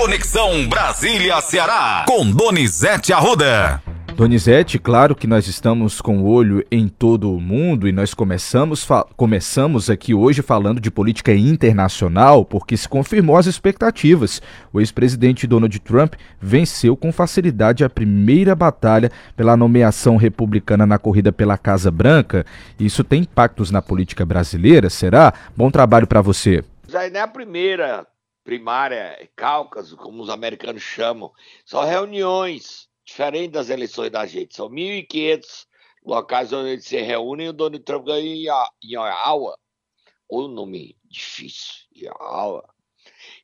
Conexão Brasília-Ceará, com Donizete Arruda. Donizete, claro que nós estamos com o olho em todo o mundo e nós começamos, começamos aqui hoje falando de política internacional porque se confirmou as expectativas. O ex-presidente Donald Trump venceu com facilidade a primeira batalha pela nomeação republicana na corrida pela Casa Branca. Isso tem impactos na política brasileira, será? Bom trabalho para você. Já é a primeira primária, Cáucaso, como os americanos chamam. São reuniões diferente das eleições da gente. São 1.500 locais onde eles se reúnem o Donald Trump ganha em Iowa. O nome difícil, Iowa.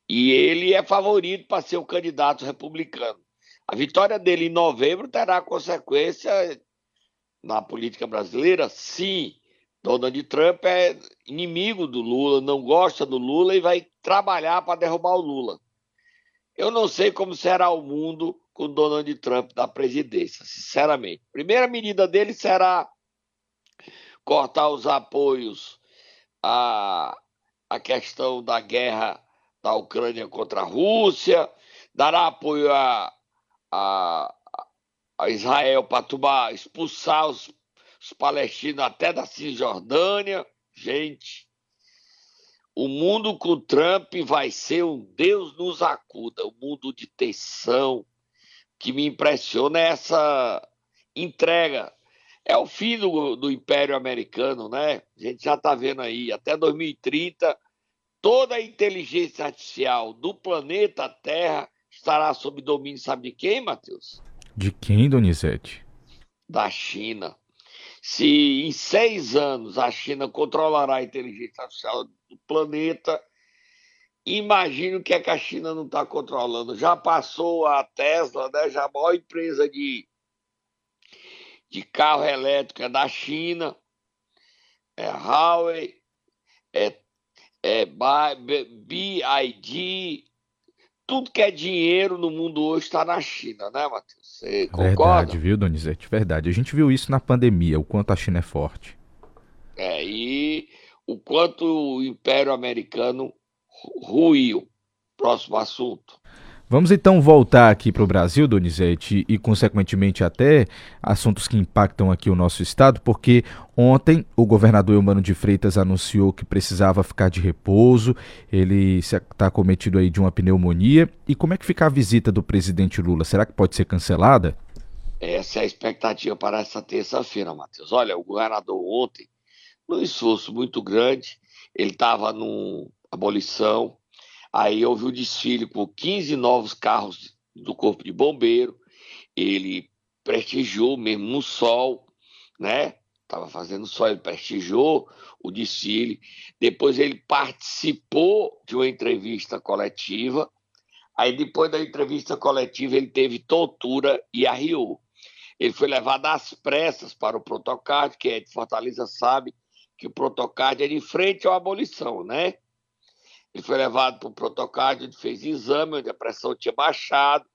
E ele é favorito para ser o candidato republicano. A vitória dele em novembro terá consequência na política brasileira? Sim. Donald Trump é inimigo do Lula, não gosta do Lula e vai trabalhar para derrubar o Lula. Eu não sei como será o mundo com Donald Trump da presidência, sinceramente. Primeira medida dele será cortar os apoios à, à questão da guerra da Ucrânia contra a Rússia, dará apoio a, a, a Israel para expulsar os, os palestinos até da Cisjordânia. Gente, o mundo com Trump vai ser um Deus nos acuda, um mundo de tensão, que me impressiona é essa entrega. É o fim do, do Império Americano, né? A gente já está vendo aí, até 2030, toda a inteligência artificial do planeta Terra estará sob domínio, sabe de quem, Matheus? De quem, Donizete? Da China. Se em seis anos a China controlará a inteligência artificial do planeta, Imagina o que, é que a China não está controlando. Já passou a Tesla, né? Já a maior empresa de, de carro elétrico é da China. É Huawei, é, é BID, tudo que é dinheiro no mundo hoje está na China, né, Matheus? Você concorda? Verdade, viu, Donizete? Verdade. A gente viu isso na pandemia, o quanto a China é forte. É, e o quanto o Império Americano ruiu. Próximo assunto. Vamos então voltar aqui para o Brasil, Donizete, e consequentemente até assuntos que impactam aqui o nosso estado, porque ontem o governador Eumano de Freitas anunciou que precisava ficar de repouso, ele está cometido aí de uma pneumonia. E como é que fica a visita do presidente Lula? Será que pode ser cancelada? Essa é a expectativa para essa terça-feira, Matheus. Olha, o governador ontem, num esforço muito grande, ele estava num abolição. Aí houve o desfile com 15 novos carros do Corpo de Bombeiro. Ele prestigiou mesmo no sol, né? Estava fazendo sol, ele prestigiou o desfile. Depois ele participou de uma entrevista coletiva. Aí depois da entrevista coletiva ele teve tortura e arriou. Ele foi levado às pressas para o protocard, que é de Fortaleza sabe que o protocard é de frente à abolição, né? Ele foi levado para o protocárdio, ele fez exame, onde a pressão tinha baixado.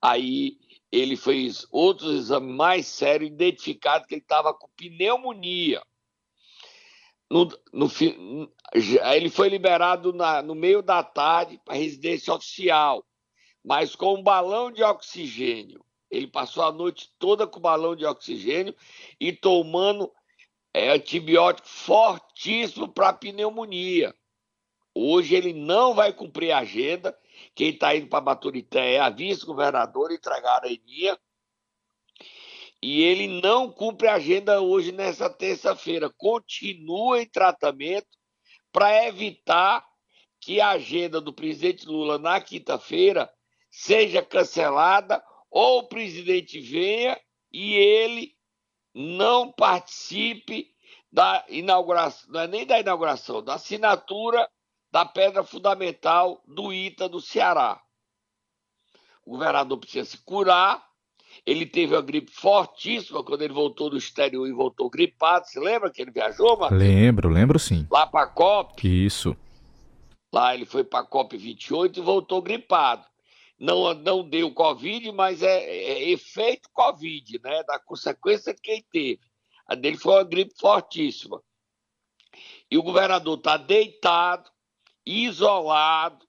Aí ele fez outros exames mais sérios, identificado que ele estava com pneumonia. No, no, ele foi liberado na, no meio da tarde para residência oficial, mas com um balão de oxigênio. Ele passou a noite toda com balão de oxigênio e tomando é, antibiótico fortíssimo para pneumonia. Hoje ele não vai cumprir a agenda. Quem está indo para Baturité é a vice-governadora Itragareninha. E ele não cumpre a agenda hoje, nessa terça-feira. Continua em tratamento para evitar que a agenda do presidente Lula na quinta-feira seja cancelada ou o presidente venha e ele não participe da inauguração, não é nem da inauguração, da assinatura da pedra fundamental do ITA do Ceará. O governador precisa se curar. Ele teve uma gripe fortíssima quando ele voltou do exterior e voltou gripado. Você lembra que ele viajou, Matheus? Lembro, lembro sim. Lá para a COP. Isso. Lá ele foi para a COP 28 e voltou gripado. Não, não deu Covid, mas é, é efeito Covid, né? Da consequência que ele teve. A dele foi uma gripe fortíssima. E o governador está deitado, isolado,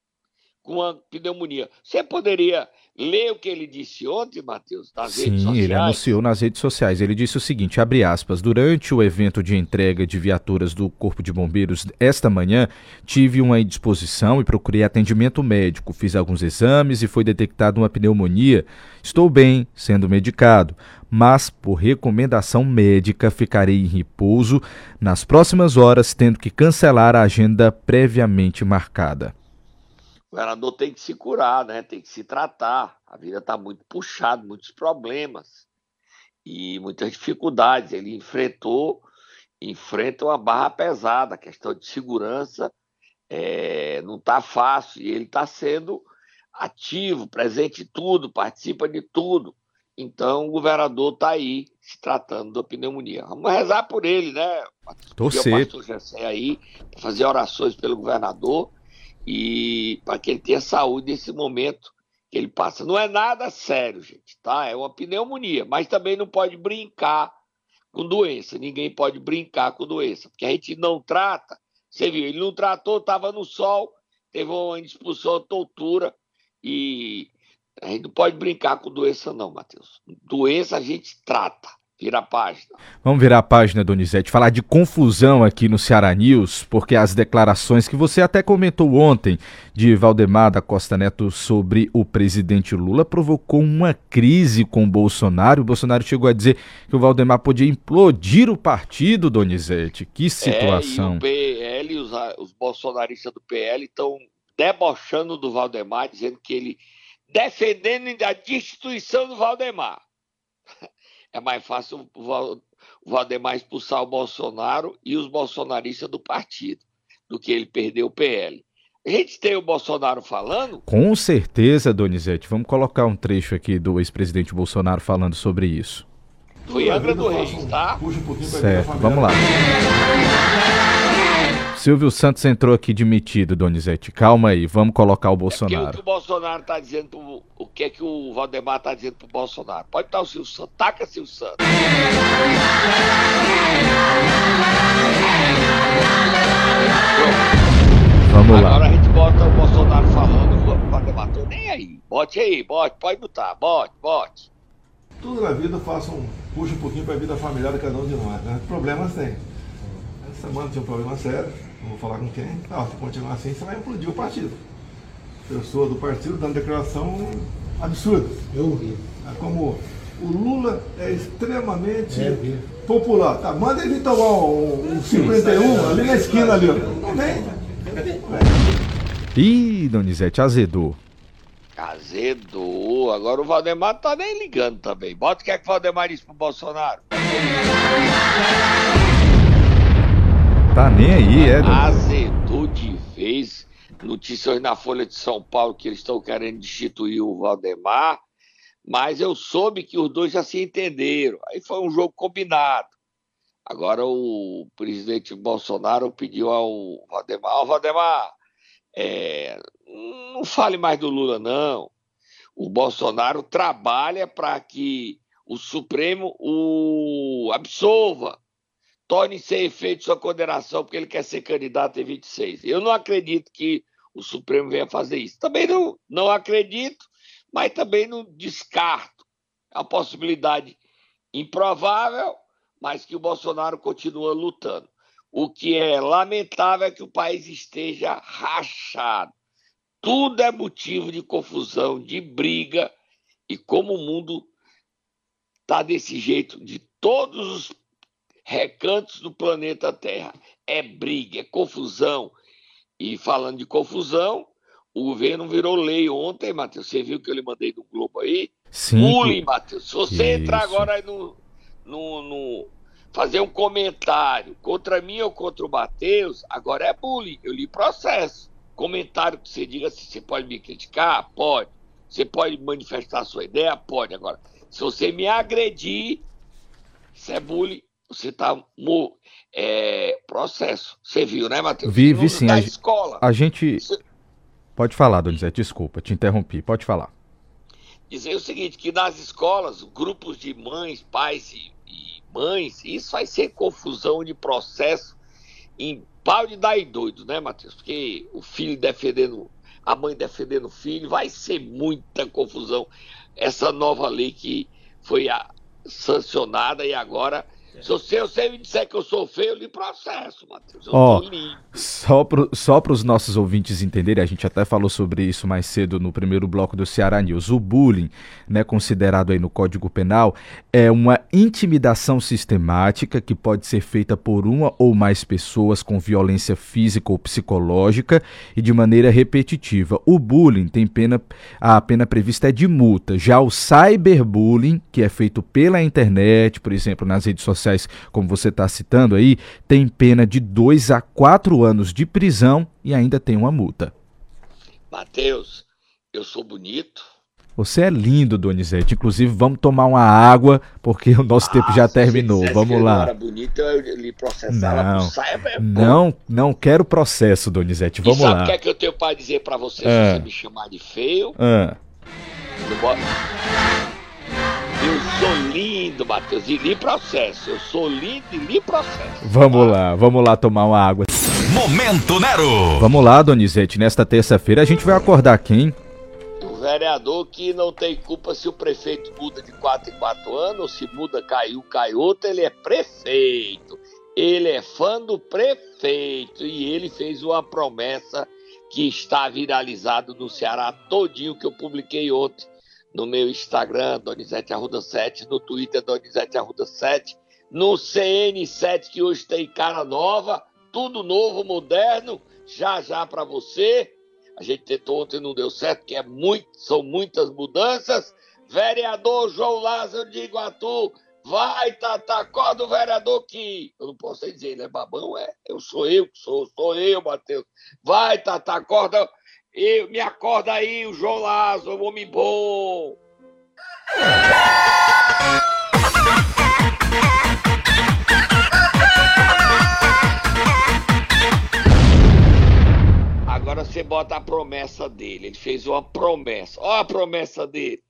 com a pneumonia. Você poderia ler o que ele disse ontem, Matheus, nas Sim, redes sociais? Sim, ele anunciou nas redes sociais. Ele disse o seguinte, abre aspas, durante o evento de entrega de viaturas do Corpo de Bombeiros esta manhã, tive uma indisposição e procurei atendimento médico. Fiz alguns exames e foi detectada uma pneumonia. Estou bem, sendo medicado, mas por recomendação médica ficarei em repouso nas próximas horas, tendo que cancelar a agenda previamente marcada. O governador tem que se curar, né? Tem que se tratar. A vida está muito puxada, muitos problemas e muitas dificuldades. Ele enfrentou, enfrenta uma barra pesada. A questão de segurança é, não está fácil e ele está sendo ativo, presente em tudo, participa de tudo. Então o governador está aí se tratando da pneumonia. Vamos rezar por ele, né? Torcer. O pastor Jessé aí, fazer orações pelo governador e para que ele tenha saúde nesse momento que ele passa. Não é nada sério, gente, tá? É uma pneumonia, mas também não pode brincar com doença. Ninguém pode brincar com doença, porque a gente não trata. Você viu, ele não tratou, estava no sol, teve uma expulsão, tortura e a gente não pode brincar com doença, não, Matheus. Doença a gente trata. Vira a página. Vamos virar a página, Donizete. Falar de confusão aqui no Ceará News, porque as declarações que você até comentou ontem de Valdemar da Costa Neto sobre o presidente Lula provocou uma crise com o Bolsonaro. O Bolsonaro chegou a dizer que o Valdemar podia implodir o partido, Donizete. Que situação. É, e o PL, os, os bolsonaristas do PL estão debochando do Valdemar, dizendo que ele defendendo a destituição do Valdemar é mais fácil o Valdemar expulsar o Bolsonaro e os bolsonaristas do partido do que ele perder o PL. A gente tem o Bolsonaro falando? Com certeza, Donizete. Vamos colocar um trecho aqui do ex-presidente Bolsonaro falando sobre isso. Foi Angra do Reis, tá? Puxa um pouquinho certo, vamos lá. Silvio Santos entrou aqui demitido, Donizete. Calma aí, vamos colocar o Bolsonaro. É o que o Bolsonaro está dizendo, pro, o que é que o Valdemar está dizendo pro Bolsonaro? Pode estar o Silvio Santos, taca Silvio Santos. Vamos Agora lá. Agora a gente bota o Bolsonaro falando, o Valdemar, tô nem aí. Bote aí, bote, pode botar, bote, bote. Tudo na vida faça um, puxa um pouquinho para a vida familiar de cada um de nós, né? Problemas tem. Essa semana tinha um problema sério não vou falar com quem, não, se continuar assim, você vai implodir o partido. Pessoa do partido dando declaração absurda. Eu vi. É como o Lula é extremamente é, popular. Tá, manda ele tomar um, um 51 ali na esquina ali. Não vem. Ih, Donizete, azedou. Azedou. Agora o Valdemar tá nem ligando também. Bota o que é que o Valdemar disse pro Bolsonaro. Tá nem aí, é. Azedou de vez. Notícias na Folha de São Paulo que eles estão querendo destituir o Valdemar. Mas eu soube que os dois já se entenderam. Aí foi um jogo combinado. Agora o presidente Bolsonaro pediu ao Valdemar: Ó, oh, Valdemar, é, não fale mais do Lula, não. O Bolsonaro trabalha para que o Supremo o absolva torne sem efeito sua condenação porque ele quer ser candidato em 26. Eu não acredito que o Supremo venha fazer isso. Também não, não acredito, mas também não descarto. Uma possibilidade improvável, mas que o Bolsonaro continua lutando. O que é lamentável é que o país esteja rachado. Tudo é motivo de confusão, de briga, e como o mundo está desse jeito, de todos os recantos do planeta Terra. É briga, é confusão. E falando de confusão, o governo virou lei ontem, Matheus. Você viu que eu lhe mandei no Globo aí? Sim. Bullying, Matheus. Se você Isso. entrar agora no, no, no, fazer um comentário contra mim ou contra o Matheus, agora é bullying. Eu li processo. Comentário que você diga se você pode me criticar, pode. Você pode manifestar sua ideia, pode. Agora, se você me agredir, isso é bullying você está no é, processo. Você viu, né, Matheus? Vive sim. A, escola. A gente. Você... Pode falar, Donizete, desculpa, te interrompi. Pode falar. Dizer o seguinte: que nas escolas, grupos de mães, pais e, e mães, isso vai ser confusão de processo em pau de dar e doido, né, Matheus? Porque o filho defendendo a mãe defendendo o filho, vai ser muita confusão. Essa nova lei que foi a, sancionada e agora se você, você me disser que eu sou feio, eu lhe processo, Matheus. Eu Ó, só para os nossos ouvintes entenderem, a gente até falou sobre isso mais cedo no primeiro bloco do Ceará News. O bullying, né, considerado aí no Código Penal, é uma intimidação sistemática que pode ser feita por uma ou mais pessoas com violência física ou psicológica e de maneira repetitiva. O bullying tem pena, a pena prevista é de multa. Já o cyberbullying, que é feito pela internet, por exemplo, nas redes sociais, sociais, como você está citando aí, tem pena de 2 a 4 anos de prisão e ainda tem uma multa. Matheus, eu sou bonito. Você é lindo, Donizete. Inclusive, vamos tomar uma água, porque o nosso ah, tempo já terminou. Vamos lá. Era bonito, eu lhe processava não, não, não quero processo, Donizete. Vamos e sabe lá. Sabe o que, é que eu tenho para dizer para você ah. se você me chamar de feio? Ah. Eu sou lindo, Matheus, e li processo. Eu sou lindo e li processo. Vamos lá, vamos lá tomar uma água. Momento Nero! Vamos lá, Donizete. Nesta terça-feira a gente vai acordar quem? O vereador que não tem culpa se o prefeito muda de 4 em 4 anos, ou se muda, caiu, cai outro, ele é prefeito. Ele é fã do prefeito e ele fez uma promessa que está viralizado no Ceará todinho que eu publiquei ontem no meu Instagram, Donizete Arruda 7, no Twitter, Donizete Arruda 7, no CN7, que hoje tem cara nova, tudo novo, moderno, já já para você. A gente tentou ontem não deu certo, que é muito, são muitas mudanças. Vereador João Lázaro de Iguatu, vai, Tata, acorda o vereador que. Eu não posso dizer, ele é babão, é? Eu sou eu que sou, sou eu, Matheus. Vai, Tata, acorda e me acorda aí, o João Lázaro, homem bom. Agora você bota a promessa dele. Ele fez uma promessa. Olha a promessa dele.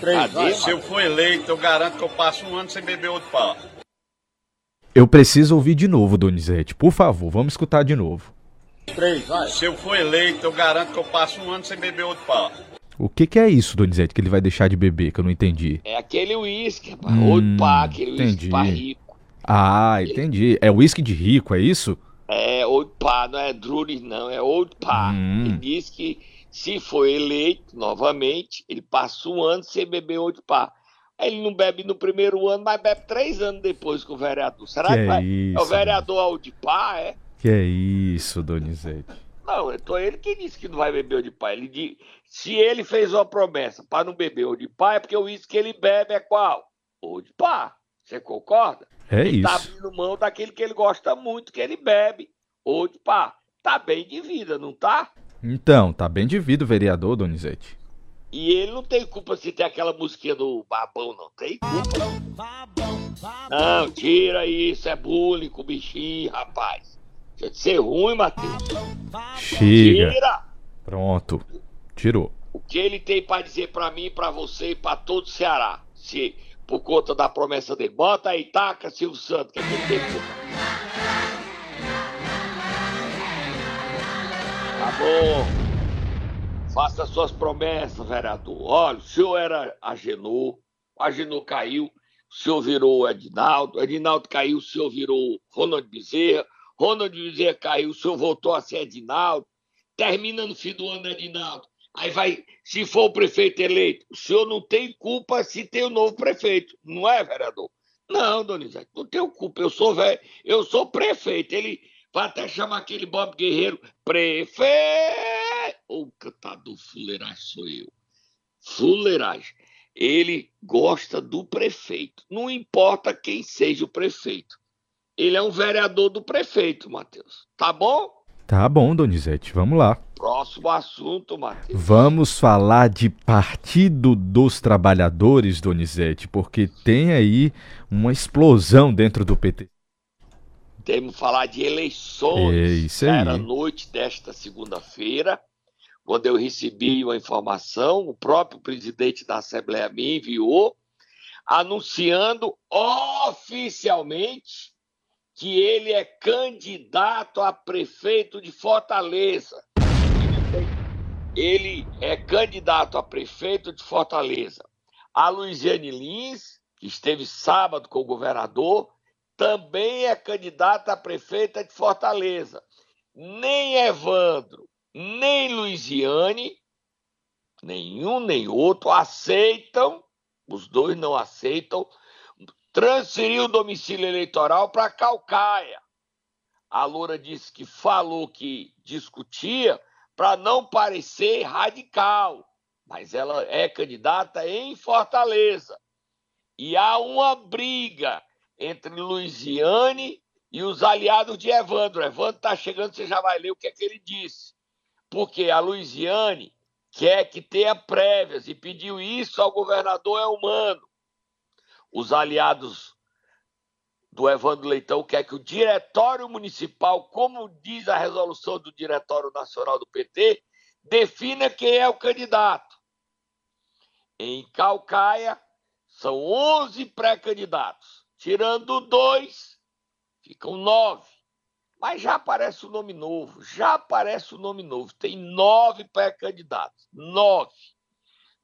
Três, Se eu for eleito, eu garanto que eu passo um ano sem beber outro pau. Eu preciso ouvir de novo, Donizete. Por favor, vamos escutar de novo. Três, vai. Se eu for eleito, eu garanto que eu passo um ano sem beber outro pau. O que, que é isso, Donizete, que ele vai deixar de beber, que eu não entendi? É aquele uísque, rapaz. Hum, outro pá, aquele uísque pra rico. Ah, entendi. É uísque de rico, é isso? É, Old Pá, não é Drury, não, é Old Pá. Hum. Ele diz que se for eleito novamente, ele passa um ano sem beber Old Pá. Ele não bebe no primeiro ano, mas bebe três anos depois com o vereador. Será que, que é vai? Isso, é o vereador Aldipá, é? Que é isso, Donizete? Não, então ele que disse que não vai beber o de pai. Ele diz, se ele fez uma promessa para não beber o de pai, é porque o uísque que ele bebe é qual? O de pá. Você concorda? É ele tá isso. tá abrindo mão daquele que ele gosta muito, que ele bebe. Ou de pá. Tá bem de vida, não tá? Então, tá bem de vida o vereador, Donizete. E ele não tem culpa se tem aquela musiquinha do babão, não tem culpa. Não, tira isso, é bullying com o bichinho, rapaz. Deixa de ser ruim, Matheus. Chega. Tira. Pronto, tirou. O que ele tem para dizer para mim, para você e para todo o Ceará? Se por conta da promessa dele. Bota aí, taca, Silvio Santos, que, é que ele tem Tá bom. Faça suas promessas, vereador. Olha, o senhor era Agenor, Agenor caiu, o senhor virou Edinaldo, Edinaldo caiu, o senhor virou Ronald Bezerra, Ronald Bezerra caiu, o senhor voltou a ser Edinaldo, termina no fim do ano Edinaldo. Aí vai, se for o prefeito eleito, o senhor não tem culpa se tem o novo prefeito, não é, vereador? Não, Donizete, não tenho culpa, eu sou velho, eu sou prefeito. Ele vai até chamar aquele Bob Guerreiro prefeito ou cantador fuleiragem sou eu. Fuleiragem. Ele gosta do prefeito. Não importa quem seja o prefeito. Ele é um vereador do prefeito, Matheus. Tá bom? Tá bom, Donizete. Vamos lá. Próximo assunto, Matheus. Vamos falar de Partido dos Trabalhadores, Donizete, porque tem aí uma explosão dentro do PT. Temos que falar de eleições. É isso aí. Era noite desta segunda-feira quando eu recebi uma informação, o próprio presidente da Assembleia me enviou, anunciando oficialmente que ele é candidato a prefeito de Fortaleza. Ele é candidato a prefeito de Fortaleza. A Luiziane Lins, que esteve sábado com o governador, também é candidata a prefeita de Fortaleza. Nem Evandro, nem Luiziane, nenhum nem outro aceitam, os dois não aceitam, transferir o domicílio eleitoral para Calcaia. A Loura disse que falou que discutia para não parecer radical, mas ela é candidata em Fortaleza. E há uma briga entre Luiziane e os aliados de Evandro. Evandro está chegando, você já vai ler o que é que ele disse. Porque a Luiziane quer que tenha prévias e pediu isso ao governador Elmano. Os aliados do Evandro Leitão quer que o diretório municipal, como diz a resolução do Diretório Nacional do PT, defina quem é o candidato. Em Calcaia, são 11 pré-candidatos. Tirando dois, ficam nove. Mas já aparece o nome novo, já aparece o nome novo. Tem nove pré-candidatos. Nove.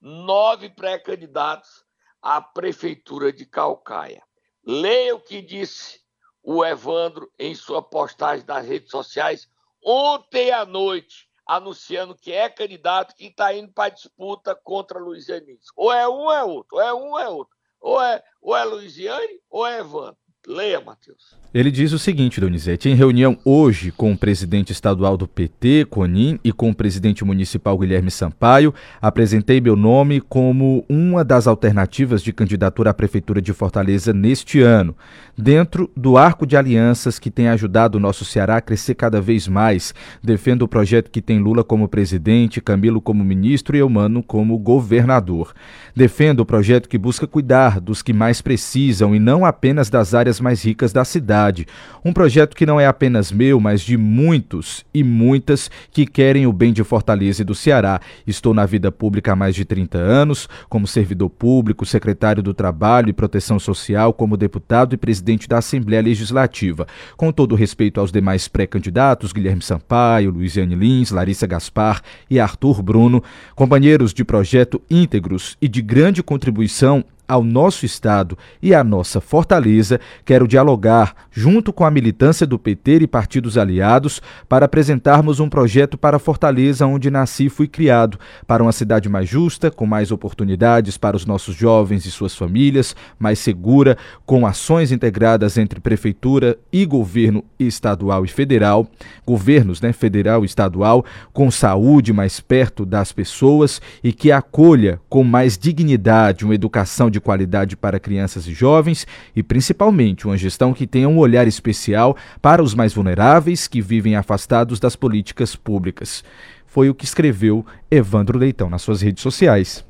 Nove pré-candidatos à Prefeitura de Calcaia. Leia o que disse o Evandro em sua postagem nas redes sociais ontem à noite, anunciando que é candidato que está indo para a disputa contra Luiz Enis. Ou é um ou é outro, ou é um ou é outro. Ou é, ou é Luiziane ou é Evandro. Leia, Matheus. Ele diz o seguinte, Donizete, em reunião hoje com o presidente estadual do PT, Conin, e com o presidente municipal Guilherme Sampaio, apresentei meu nome como uma das alternativas de candidatura à prefeitura de Fortaleza neste ano, dentro do arco de alianças que tem ajudado o nosso Ceará a crescer cada vez mais. Defendo o projeto que tem Lula como presidente, Camilo como ministro e Eumano como governador. Defendo o projeto que busca cuidar dos que mais precisam e não apenas das áreas mais ricas da cidade cidade. Um projeto que não é apenas meu, mas de muitos e muitas que querem o bem de Fortaleza e do Ceará. Estou na vida pública há mais de 30 anos, como servidor público, secretário do Trabalho e Proteção Social, como deputado e presidente da Assembleia Legislativa. Com todo respeito aos demais pré-candidatos, Guilherme Sampaio, Luiziane Lins, Larissa Gaspar e Arthur Bruno, companheiros de projeto íntegros e de grande contribuição ao nosso Estado e à nossa fortaleza, quero dialogar, junto com a militância do PT e partidos aliados, para apresentarmos um projeto para Fortaleza, onde nasci e fui criado, para uma cidade mais justa, com mais oportunidades para os nossos jovens e suas famílias, mais segura, com ações integradas entre prefeitura e governo estadual e federal, governos, né, federal e estadual, com saúde mais perto das pessoas e que acolha com mais dignidade uma educação de de qualidade para crianças e jovens e, principalmente, uma gestão que tenha um olhar especial para os mais vulneráveis que vivem afastados das políticas públicas. Foi o que escreveu Evandro Leitão nas suas redes sociais.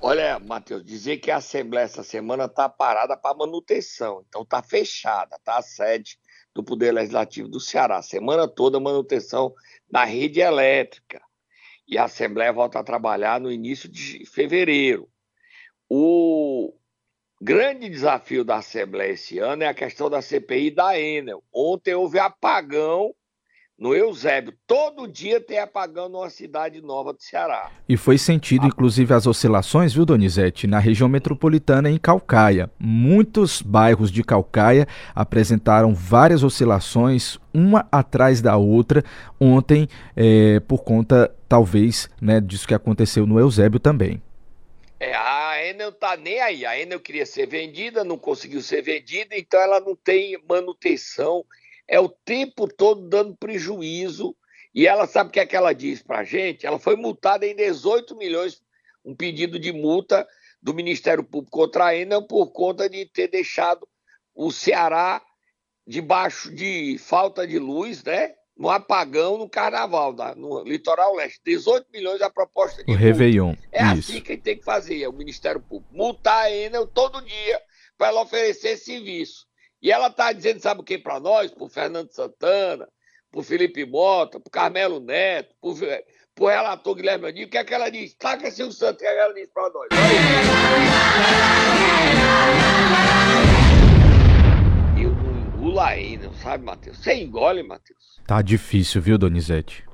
Olha, Matheus, dizer que a Assembleia essa semana está parada para manutenção, então está fechada, tá a sede do Poder Legislativo do Ceará. Semana toda manutenção na rede elétrica. E a Assembleia volta a trabalhar no início de fevereiro. O grande desafio da Assembleia esse ano é a questão da CPI da Enel. Ontem houve apagão no Eusébio. Todo dia tem apagão numa cidade nova do Ceará. E foi sentido, inclusive, as oscilações, viu, Donizete, na região metropolitana em Calcaia. Muitos bairros de Calcaia apresentaram várias oscilações, uma atrás da outra, ontem, é, por conta, talvez, né, disso que aconteceu no Eusébio também. É, a Enel tá nem aí. A Enel queria ser vendida, não conseguiu ser vendida, então ela não tem manutenção. É o tempo todo dando prejuízo. E ela sabe o que é que ela diz para a gente? Ela foi multada em 18 milhões, um pedido de multa do Ministério Público contra a Enel por conta de ter deixado o Ceará debaixo de falta de luz, né? No apagão no carnaval, no litoral leste. 18 milhões a proposta de. O Réveillon. É Isso. assim que tem que fazer, é o Ministério Público. Multar a Enel todo dia para ela oferecer serviço. E ela está dizendo, sabe o que para nós? Para o Fernando Santana, para o Felipe Mota, para o Carmelo Neto, para o relator Guilherme Aninho, o que é que ela diz? Taca o Santos, o que, é que ela diz para nós? Eu não engulo Lula sabe, Matheus? Você engole, Matheus? Tá difícil, viu, Donizete?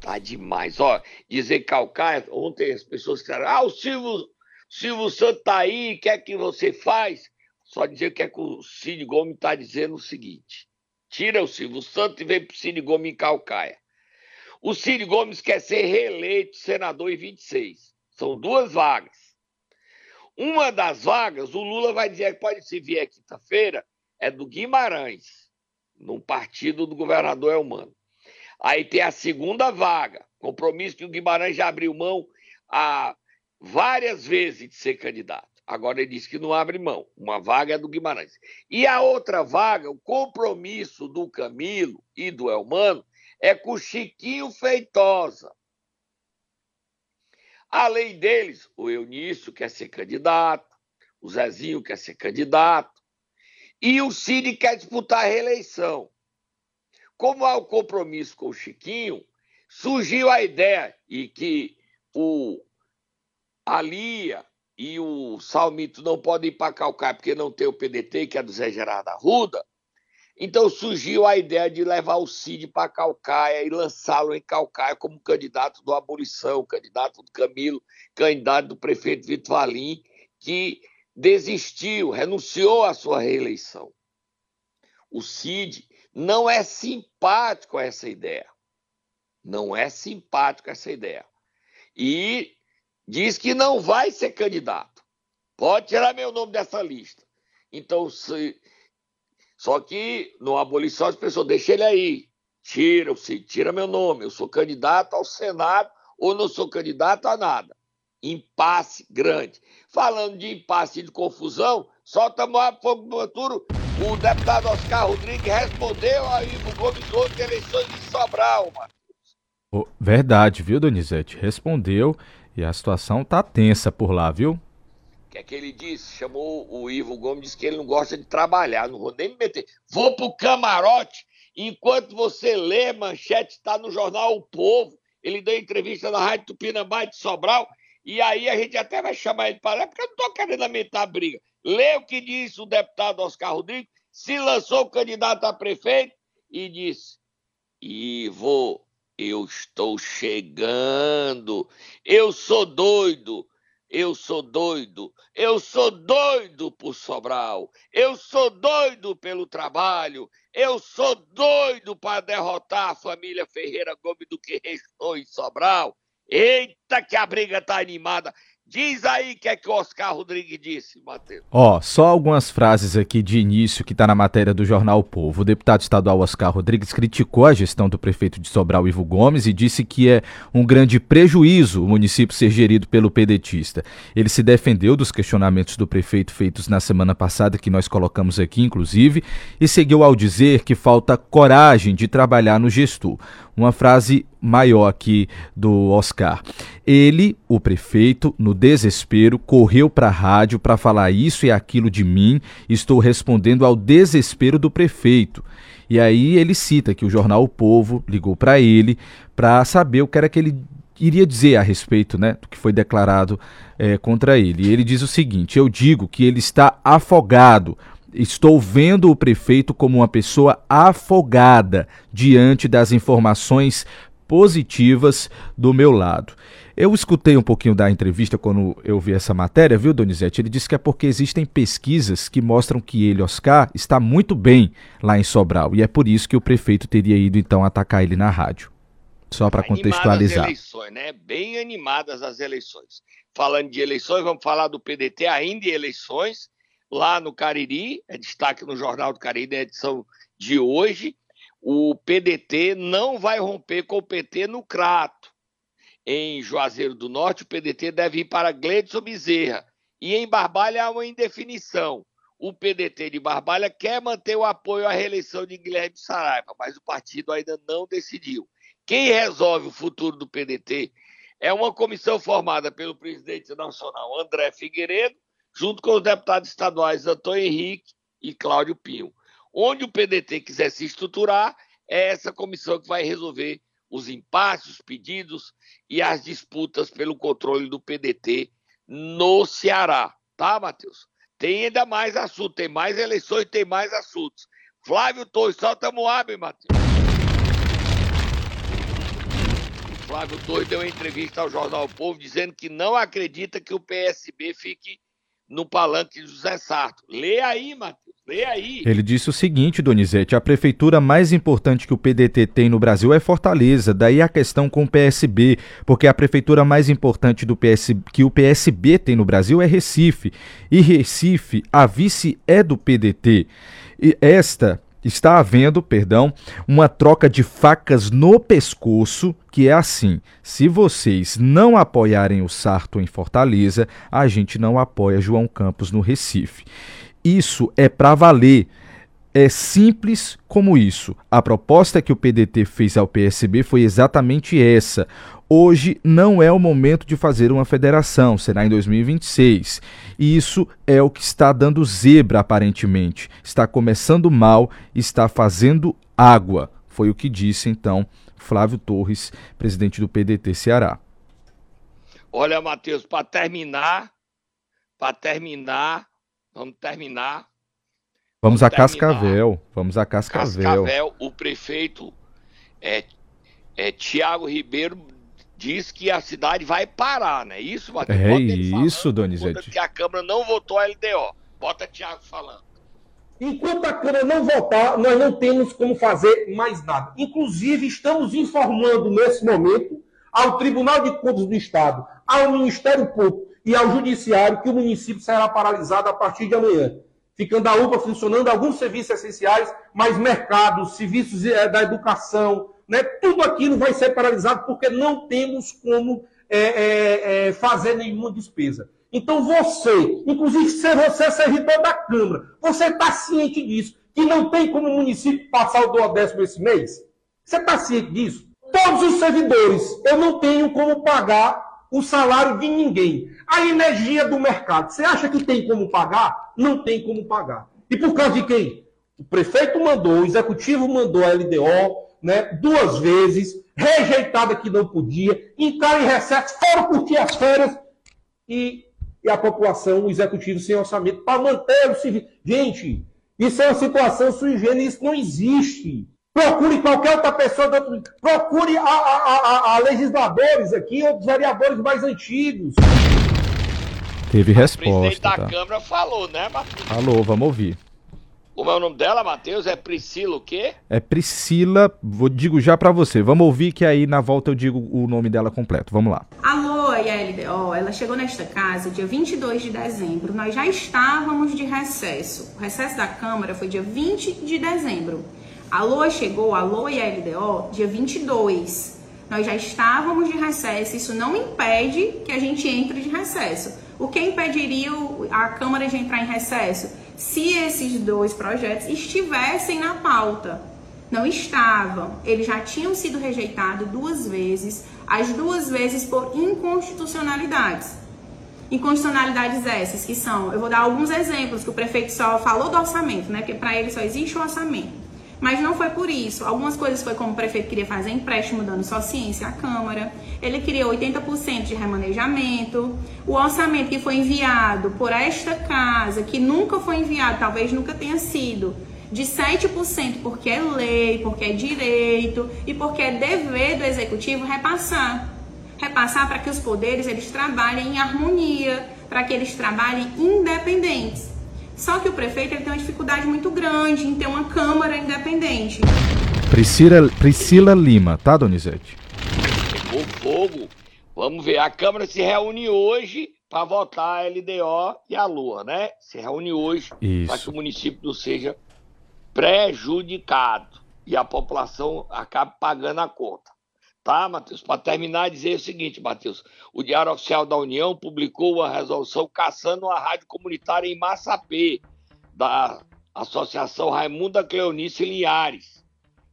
Tá demais. Ó, dizer Calcaia, ontem as pessoas disseram, ah, o Silvio, Silvio Santos tá aí, o que é que você faz? Só dizer que é que o Cid Gomes tá dizendo o seguinte, tira o Silvio Santos e vem pro Cid Gomes em Calcaia. O Cid Gomes quer ser reeleito senador em 26. São duas vagas. Uma das vagas, o Lula vai dizer que pode se vier quinta-feira, é do Guimarães, no partido do governador Elmano. Aí tem a segunda vaga, compromisso que o Guimarães já abriu mão há várias vezes de ser candidato. Agora ele disse que não abre mão. Uma vaga é do Guimarães. E a outra vaga, o compromisso do Camilo e do Elmano, é com o Chiquinho Feitosa. Além deles, o Eunício quer ser candidato, o Zezinho quer ser candidato, e o Cid quer disputar a reeleição. Como há o compromisso com o Chiquinho, surgiu a ideia e que o Alia e o Salmito não podem ir para Calcaia porque não tem o PDT, que é do Zé Gerardo Arruda. Então surgiu a ideia de levar o Cid para Calcaia e lançá-lo em Calcaia como candidato do Abolição, candidato do Camilo, candidato do prefeito Vitor Valim, que desistiu, renunciou à sua reeleição. O Cid não é simpático a essa ideia. Não é simpático a essa ideia. E diz que não vai ser candidato. Pode tirar meu nome dessa lista. Então, se... só que no abolição as pessoas deixam ele aí. Tira, se tira meu nome. Eu sou candidato ao Senado ou não sou candidato a nada. Impasse grande. Falando de impasse e de confusão, solta mais fogo no futuro o deputado Oscar Rodrigues respondeu a Ivo Gomes ontem eleições de Sobral, Matheus. verdade, viu, Donizete? Respondeu e a situação tá tensa por lá, viu? O que é que ele disse? Chamou o Ivo Gomes, disse que ele não gosta de trabalhar, não vou nem me meter. Vou pro camarote enquanto você lê, manchete está no jornal O Povo. Ele deu entrevista na Rádio Tupinambá de Sobral e aí a gente até vai chamar ele para lá, porque eu não estou querendo aumentar a briga. Lê o que disse o deputado Oscar Rodrigues, se lançou candidato a prefeito e disse: Ivo, eu estou chegando, eu sou doido, eu sou doido, eu sou doido por Sobral, eu sou doido pelo trabalho, eu sou doido para derrotar a família Ferreira Gomes do que restou em Sobral. Eita, que a briga tá animada. Diz aí o que é que o Oscar Rodrigues disse, Matheus. Ó, só algumas frases aqui de início que está na matéria do jornal o Povo. O deputado estadual Oscar Rodrigues criticou a gestão do prefeito de Sobral, Ivo Gomes, e disse que é um grande prejuízo o município ser gerido pelo pedetista. Ele se defendeu dos questionamentos do prefeito feitos na semana passada, que nós colocamos aqui, inclusive, e seguiu ao dizer que falta coragem de trabalhar no gestor uma frase maior aqui do Oscar. Ele, o prefeito, no desespero, correu para a rádio para falar isso e aquilo de mim. Estou respondendo ao desespero do prefeito. E aí ele cita que o jornal O Povo ligou para ele para saber o que era que ele iria dizer a respeito né, do que foi declarado é, contra ele. E ele diz o seguinte: Eu digo que ele está afogado Estou vendo o prefeito como uma pessoa afogada diante das informações positivas do meu lado. Eu escutei um pouquinho da entrevista quando eu vi essa matéria, viu, Donizete? Ele disse que é porque existem pesquisas que mostram que ele, Oscar, está muito bem lá em Sobral. E é por isso que o prefeito teria ido então atacar ele na rádio. Só para contextualizar. eleições, né? Bem animadas as eleições. Falando de eleições, vamos falar do PDT ainda em eleições lá no Cariri, é destaque no Jornal do Cariri, na edição de hoje, o PDT não vai romper com o PT no Crato. Em Juazeiro do Norte, o PDT deve ir para Gleidson Bezerra. E em Barbalha há uma indefinição. O PDT de Barbalha quer manter o apoio à reeleição de Guilherme Saraiva, mas o partido ainda não decidiu. Quem resolve o futuro do PDT é uma comissão formada pelo presidente nacional André Figueiredo junto com os deputados estaduais Antônio Henrique e Cláudio Pinho. Onde o PDT quiser se estruturar, é essa comissão que vai resolver os impasses, os pedidos e as disputas pelo controle do PDT no Ceará. Tá, Matheus? Tem ainda mais assuntos, tem mais eleições, tem mais assuntos. Flávio Torres, solta Moab, Matheus. Flávio Torres deu uma entrevista ao Jornal o Povo dizendo que não acredita que o PSB fique no palanque de José Sarto. Lê aí, Matheus. Lê aí. Ele disse o seguinte, Donizete: a prefeitura mais importante que o PDT tem no Brasil é Fortaleza. Daí a questão com o PSB, porque a prefeitura mais importante do PS, que o PSB tem no Brasil é Recife. E Recife, a vice é do PDT. E esta está havendo, perdão, uma troca de facas no pescoço, que é assim: se vocês não apoiarem o Sarto em Fortaleza, a gente não apoia João Campos no Recife. Isso é para valer. É simples como isso. A proposta que o PDT fez ao PSB foi exatamente essa. Hoje não é o momento de fazer uma federação, será em 2026. E isso é o que está dando zebra, aparentemente. Está começando mal, está fazendo água. Foi o que disse, então, Flávio Torres, presidente do PDT Ceará. Olha, Matheus, para terminar, para terminar, Vamos terminar. Vamos, Vamos a Cascavel. Vamos a Cascavel. Cascavel, o prefeito é, é Tiago Ribeiro diz que a cidade vai parar, né? Isso, Matheus? É isso, Donizete. Que a Câmara não votou a LDO. Bota Tiago falando. Enquanto a Câmara não votar, nós não temos como fazer mais nada. Inclusive, estamos informando nesse momento ao Tribunal de Contas do Estado, ao Ministério Público e ao Judiciário que o município será paralisado a partir de amanhã. Ficando a UPA funcionando alguns serviços essenciais, mas mercados, serviços eh, da educação, né, tudo aquilo vai ser paralisado porque não temos como é, é, fazer nenhuma despesa. Então você, inclusive se você é servidor da Câmara, você está ciente disso, que não tem como o município passar o duodécimo esse mês? Você está ciente disso? Todos os servidores, eu não tenho como pagar o salário de ninguém. A energia do mercado, você acha que tem como pagar? Não tem como pagar. E por causa de quem? O prefeito mandou, o executivo mandou a LDO, né, duas vezes, rejeitada que não podia, entrar em recesso, foram curtir as férias e, e a população, o executivo sem orçamento para manter o serviço. Gente, isso é uma situação sui generis, isso não existe. Procure qualquer outra pessoa, outro... procure a, a, a, a, legisladores aqui, outros vereadores mais antigos. Teve resposta. O presidente da tá? Câmara falou, né, Matheus? Falou, vamos ouvir. Como é o nome dela, Matheus? É Priscila o quê? É Priscila, vou, digo já para você. Vamos ouvir que aí na volta eu digo o nome dela completo. Vamos lá. Alô, e a LDO, ela chegou nesta casa dia 22 de dezembro. Nós já estávamos de recesso. O recesso da Câmara foi dia 20 de dezembro. A LOA chegou, a LOA e a LDO, dia 22. Nós já estávamos de recesso, isso não impede que a gente entre de recesso. O que impediria a Câmara de entrar em recesso? Se esses dois projetos estivessem na pauta. Não estavam. Eles já tinham sido rejeitados duas vezes, as duas vezes por inconstitucionalidades. Inconstitucionalidades essas que são, eu vou dar alguns exemplos que o prefeito só falou do orçamento, né? Porque para ele só existe o orçamento. Mas não foi por isso. Algumas coisas foi como o prefeito queria fazer empréstimo dando só ciência à Câmara. Ele queria 80% de remanejamento. O orçamento que foi enviado por esta casa, que nunca foi enviado, talvez nunca tenha sido, de 7% porque é lei, porque é direito e porque é dever do executivo repassar. Repassar para que os poderes eles trabalhem em harmonia, para que eles trabalhem independentes. Só que o prefeito ele tem uma dificuldade muito grande em ter uma Câmara independente. Priscila, Priscila Lima, tá, Donizete? O fogo. Vamos ver, a Câmara se reúne hoje para votar a LDO e a Lua, né? Se reúne hoje para que o município não seja prejudicado e a população acabe pagando a conta. Tá, Matheus? Para terminar, dizer o seguinte, Matheus. O Diário Oficial da União publicou uma resolução caçando a rádio comunitária em Massapê, da Associação Raimunda Cleonice Linhares.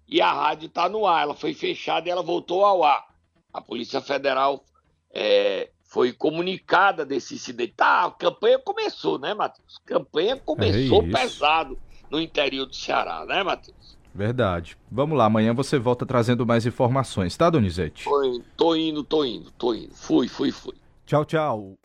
E a rádio está no ar, ela foi fechada e ela voltou ao ar. A Polícia Federal é, foi comunicada desse incidente. Tá, a campanha começou, né, Matheus? A campanha começou é pesado no interior do Ceará, né, Matheus? Verdade. Vamos lá, amanhã você volta trazendo mais informações, tá, Donizete? Tô indo, tô indo, tô indo, tô indo. Fui, fui, fui. Tchau, tchau.